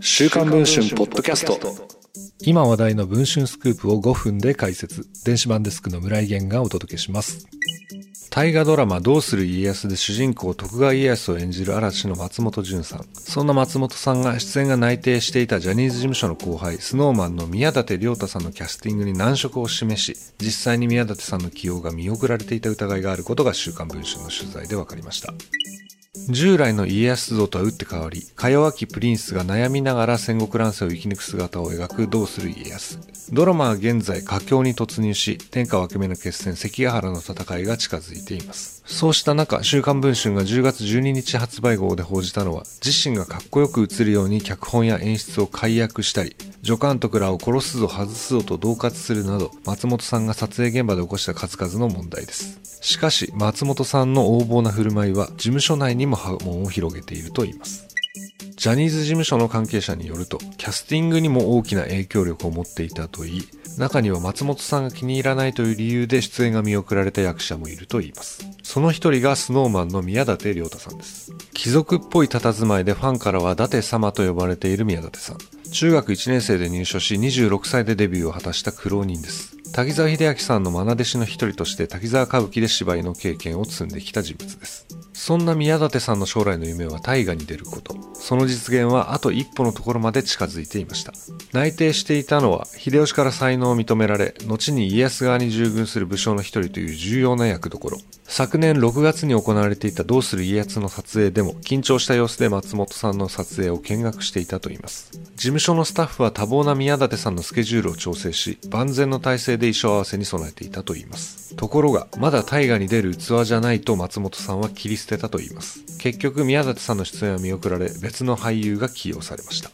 週刊文春ポッドキャスト。今話題の文春スクープを5分で解説。電子版デスクの村井源がお届けします。大河ドラマ「どうする家康」で主人公徳川家康を演じる嵐の松本潤さん。そんな松本さんが出演が内定していたジャニーズ事務所の後輩 snowman の宮舘涼太さんのキャスティングに難色を示し実際に宮舘さんの起用が見送られていた疑いがあることが週刊文春の取材で分かりました。従来の家康像とは打って変わり、か弱きプリンスが悩みながら戦国乱世を生き抜く姿を描くどうする家康。ドラマは現在佳境に突入し、天下分け目の決戦関ヶ原の戦いが近づいています。そうした中、週刊文春が10月12日発売号で報じたのは、自身がかっこよく映るように脚本や演出を解約したり、助監督らを殺すぞ外すぞと恫喝するなど、松本さんが撮影現場で起こした数々の問題です。しかし、松本さんの横暴な振る舞いは、事務所内ににも波紋を広げていると言います。ジャニーズ事務所の関係者によると、キャスティングにも大きな影響力を持っていたといい、中には松本さんが気に入らないという理由で出演が見送られた役者もいるといいます。その一人が snowman の宮舘涼太さんです。貴族っぽい佇まいでファンからは伊達様と呼ばれている宮舘さん。中学1年生で入所し26歳でデビューを果たした苦労人です。滝沢秀明さんの愛弟子の一人として滝沢歌舞伎で芝居の経験を積んできた人物です。そんな宮舘さんの将来の夢は大河に出ること。その実現はあと一歩のところまで近づいていました。内定していたのは、秀吉から才能を認められ、後に家康側に従軍する武将の一人という重要な役どころ。昨年6月に行われていたどうする家康の撮影でも、緊張した様子で松本さんの撮影を見学していたといいます。事務所のスタッフは多忙な宮舘さんのスケジュールを調整し、万全の体制で衣装合わせに備えていたといいます。ところが、まだ大河に出る器じゃないと松本さんは切り捨てたといいます。結局宮舘さんの出演は見送られ、別の俳優が起用されました。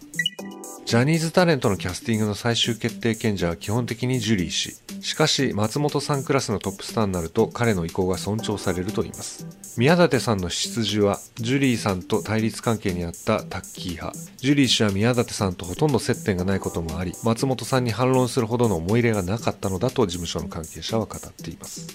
ジャニーズタレントのキャスティングの最終決定権者は基本的にジュリー氏。しかし、松本さんクラスのトップスターになると彼の意向が尊重されると言います。宮舘さんの出自は、ジュリーさんと対立関係にあったタッキー派。ジュリー氏は宮舘さんとほとんど接点がないこともあり、松本さんに反論するほどの思い入れがなかったのだと事務所の関係者は語っています。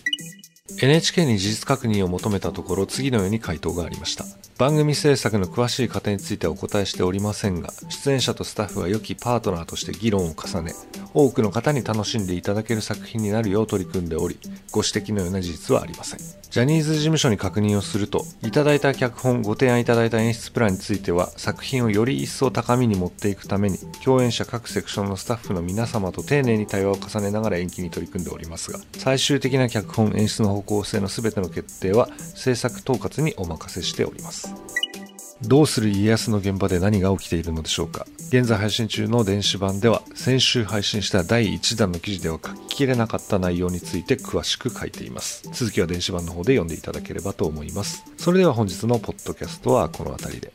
NHK に事実確認を求めたところ次のように回答がありました。番組制作の詳しい過程についてはお答えしておりませんが出演者とスタッフは良きパートナーとして議論を重ね多くの方に楽しんでいただける作品になるよう取り組んでおりご指摘のような事実はありません。ジャニーズ事務所に確認をするといただいた脚本ご提案いただいた演出プランについては作品をより一層高みに持っていくために共演者各セクションのスタッフの皆様と丁寧に対話を重ねながら延期に取り組んでおりますが最終的な脚本演出の方向性の全ての決定は制作統括にお任せしております。どうする家康の現場で何が起きているのでしょうか。現在配信中の電子版では先週配信した第1弾の記事では書ききれなかった内容について詳しく書いています。続きは電子版の方で読んでいただければと思います。それでは本日のポッドキャストはこの辺りで。